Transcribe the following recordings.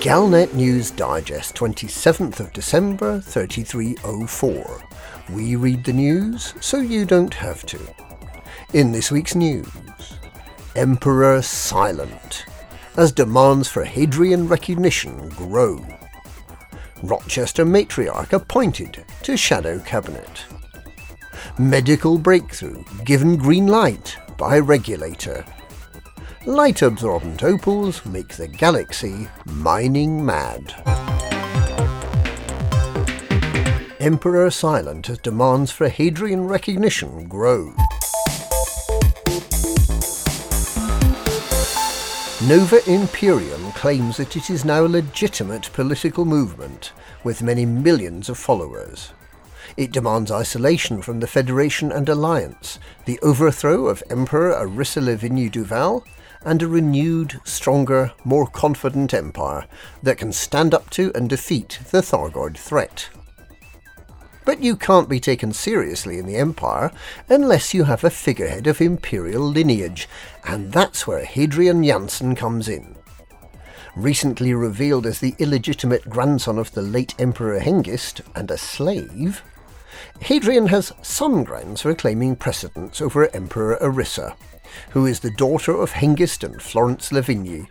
Galnet News Digest, 27th of December 3304. We read the news so you don't have to. In this week's news, Emperor silent as demands for Hadrian recognition grow. Rochester matriarch appointed to shadow cabinet. Medical breakthrough given green light by regulator. Light absorbent opals make the galaxy mining mad. Emperor silent demands for Hadrian recognition grow. Nova Imperium claims that it is now a legitimate political movement with many millions of followers. It demands isolation from the Federation and Alliance, the overthrow of Emperor Arissa Lavigne Duval, and a renewed, stronger, more confident empire that can stand up to and defeat the Thargoid threat. But you can't be taken seriously in the Empire unless you have a figurehead of imperial lineage, and that's where Hadrian Jansen comes in. Recently revealed as the illegitimate grandson of the late Emperor Hengist and a slave, Hadrian has some grounds for claiming precedence over Emperor Arissa, who is the daughter of Hengist and Florence Lavigne,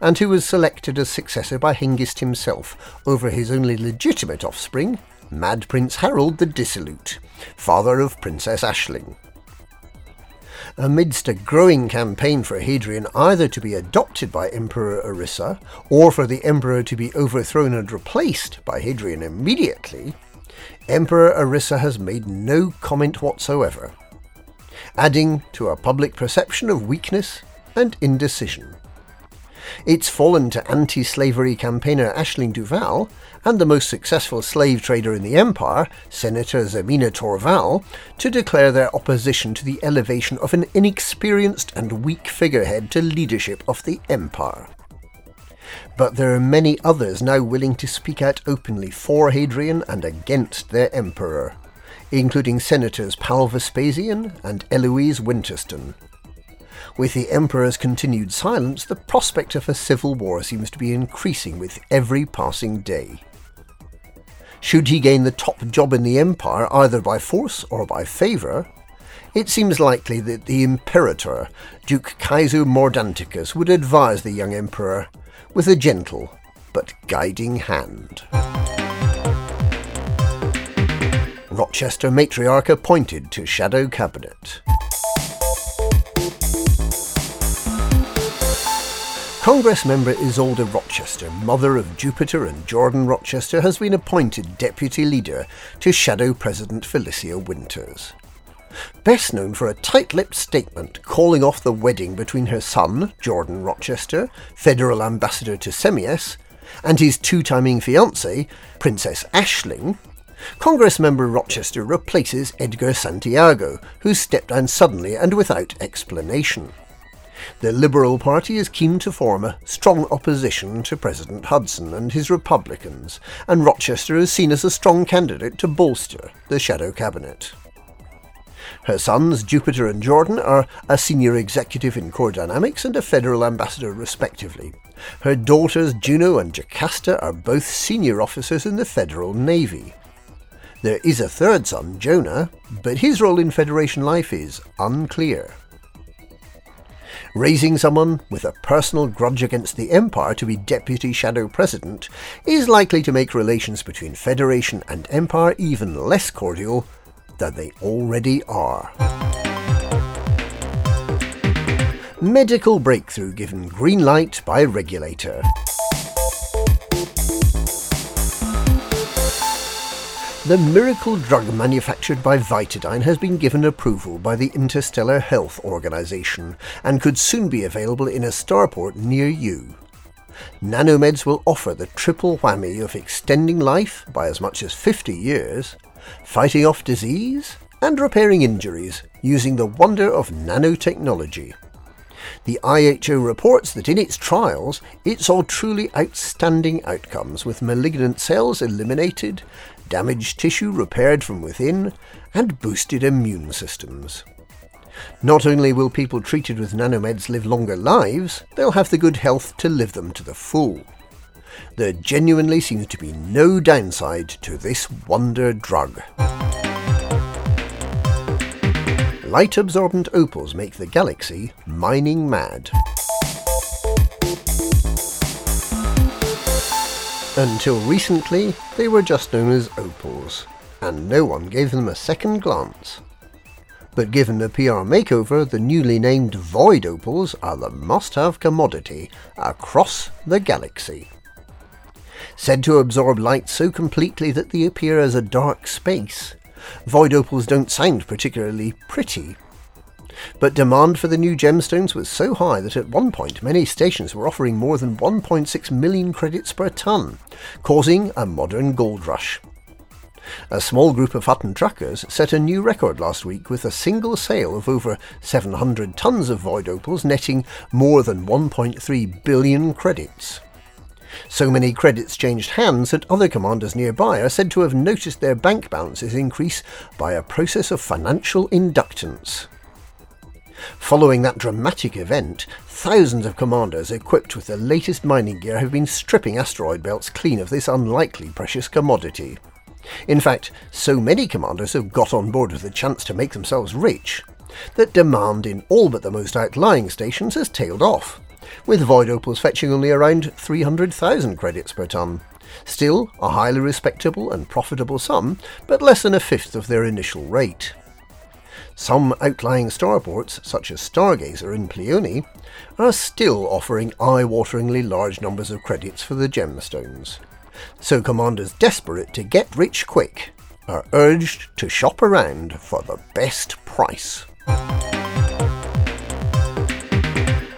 and who was selected as successor by Hengist himself over his only legitimate offspring, Mad Prince Harold the Dissolute, father of Princess Aisling. Amidst a growing campaign for Hadrian either to be adopted by Emperor Arissa or for the Emperor to be overthrown and replaced by Hadrian immediately, Emperor Arissa has made no comment whatsoever, adding to a public perception of weakness and indecision. It's fallen to anti slavery campaigner Aisling Duval and the most successful slave trader in the empire, Senator Zemina Torval, to declare their opposition to the elevation of an inexperienced and weak figurehead to leadership of the empire. But there are many others now willing to speak out openly for Hadrian and against their emperor, including Senators Paul Vespasian and Eloise Winterston. With the Emperor's continued silence, the prospect of a civil war seems to be increasing with every passing day. Should he gain the top job in the Empire either by force or by favour, it seems likely that the Imperator, Duke Caeso Mordanticus, would advise the young Emperor with a gentle but guiding hand. Rochester matriarch appointed to Shadow Cabinet. Congress member Isolde Rochester, mother of Jupiter and Jordan Rochester, has been appointed deputy leader to Shadow President Felicia Winters. Best known for a tight lipped statement calling off the wedding between her son, Jordan Rochester, federal ambassador to Cemiess, and his two timing fiancée, Princess Aisling, Congress member Rochester replaces Edgar Santiago, who stepped down suddenly and without explanation. The Liberal Party is keen to form a strong opposition to President Hudson and his Republicans, and Rochester is seen as a strong candidate to bolster the shadow cabinet. Her sons, Jupiter and Jordan, are a senior executive in Core Dynamics and a federal ambassador, respectively. Her daughters, Juno and Jocasta, are both senior officers in the Federal Navy. There is a third son, Jonah, but his role in Federation life is unclear. Raising someone with a personal grudge against the Empire to be Deputy Shadow President is likely to make relations between Federation and Empire even less cordial than they already are. Medical breakthrough given green light by regulator. The miracle drug manufactured by Vitadine has been given approval by the Interstellar Health Organization and could soon be available in a starport near you. Nanomeds will offer the triple whammy of extending life by as much as 50 years, fighting off disease, and repairing injuries using the wonder of nanotechnology. The IHO reports that in its trials it saw truly outstanding outcomes with malignant cells eliminated, damaged tissue repaired from within, and boosted immune systems. Not only will people treated with nanomeds live longer lives, they'll have the good health to live them to the full. There genuinely seems to be no downside to this wonder drug. Light absorbent opals make the galaxy mining mad. Until recently, they were just known as opals, and no one gave them a second glance. But given the PR makeover, the newly named Void Opals are the must have commodity across the galaxy. Said to absorb light so completely that they appear as a dark space, Void Opals don't sound particularly pretty. But demand for the new gemstones was so high that at one point many stations were offering more than 1.6 million credits per ton, causing a modern gold rush. A small group of Hutton truckers set a new record last week with a single sale of over 700 tons of void opals netting more than 1.3 billion credits. So many credits changed hands that other commanders nearby are said to have noticed their bank balances increase by a process of financial inductance. Following that dramatic event, thousands of commanders equipped with the latest mining gear have been stripping asteroid belts clean of this unlikely precious commodity. In fact, so many commanders have got on board with the chance to make themselves rich that demand in all but the most outlying stations has tailed off, with void opals fetching only around 300,000 credits per ton. Still a highly respectable and profitable sum, but less than a fifth of their initial rate. Some outlying starports, such as Stargazer in Pleione, are still offering eye-wateringly large numbers of credits for the gemstones. So commanders desperate to get rich quick are urged to shop around for the best price.